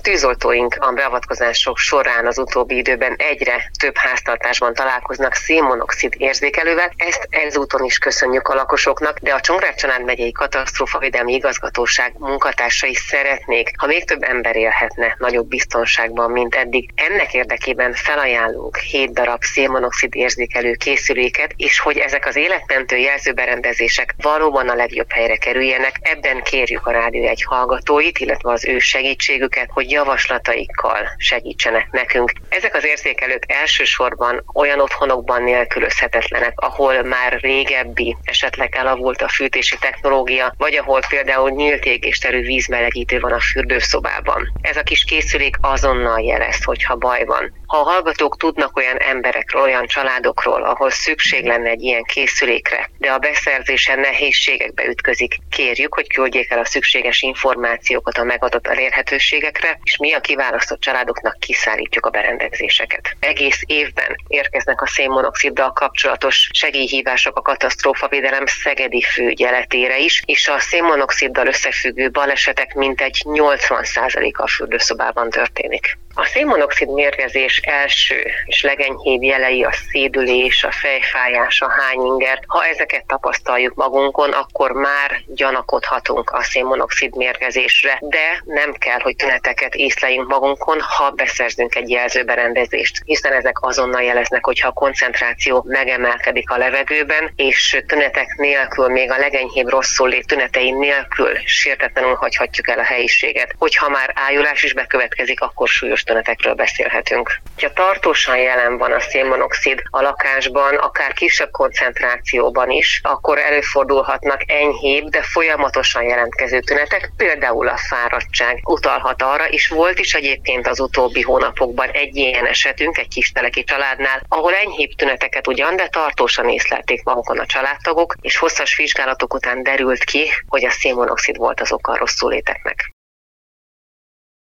A tűzoltóink a beavatkozások során az utóbbi időben egyre több háztartásban találkoznak szénmonoxid érzékelővel. Ezt ezúton is köszönjük a lakosoknak, de a Csongrád család megyei katasztrófavédelmi igazgatóság munkatársai szeretnék, ha még több ember élhetne nagyobb biztonságban, mint eddig. Ennek érdekében felajánlunk 7 darab szénmonoxid érzékelő készüléket, és hogy ezek az életmentő jelzőberendezések valóban a legjobb helyre kerüljenek, ebben kérjük a rádió egy hallgatóit, illetve az ő segítségüket, hogy javaslataikkal segítsenek nekünk. Ezek az érzékelők elsősorban olyan otthonokban nélkülözhetetlenek, ahol már régebbi, esetleg elavult a fűtési technológia, vagy ahol például nyílt égésterű vízmelegítő van a fürdőszobában. Ez a kis készülék azonnal jelez, hogyha baj van. A hallgatók tudnak olyan emberekről, olyan családokról, ahol szükség lenne egy ilyen készülékre, de a beszerzésen nehézségekbe ütközik, kérjük, hogy küldjék el a szükséges információkat a megadott elérhetőségekre, és mi a kiválasztott családoknak kiszállítjuk a berendezéseket. Egész évben érkeznek a szénmonoxiddal kapcsolatos segélyhívások a katasztrófavédelem szegedi főgyeletére is, és a szénmonoxiddal összefüggő balesetek mintegy 80%-a a fürdőszobában történik. A szénmonoxid mérgezés első és legenyhébb jelei a szédülés, a fejfájás, a hányinger. Ha ezeket tapasztaljuk magunkon, akkor már gyanakodhatunk a szénmonoxid mérgezésre, de nem kell, hogy tüneteket észleljünk magunkon, ha beszerzünk egy jelzőberendezést, hiszen ezek azonnal jeleznek, hogyha a koncentráció megemelkedik a levegőben, és tünetek nélkül, még a legenyhébb rosszul lét tünetei nélkül sértetlenül hagyhatjuk el a helyiséget. Hogyha már ájulás is bekövetkezik, akkor súlyos tünetekről beszélhetünk. Ha tartósan jelen van a szénmonoxid a lakásban, akár kisebb koncentrációban is, akkor előfordulhatnak enyhébb, de folyamatosan jelentkező tünetek, például a fáradtság utalhat arra, és volt is egyébként az utóbbi hónapokban egy ilyen esetünk egy kisteleki családnál, ahol enyhébb tüneteket ugyan, de tartósan észlelték magukon a családtagok, és hosszas vizsgálatok után derült ki, hogy a szénmonoxid volt az oka a rosszul léteknek.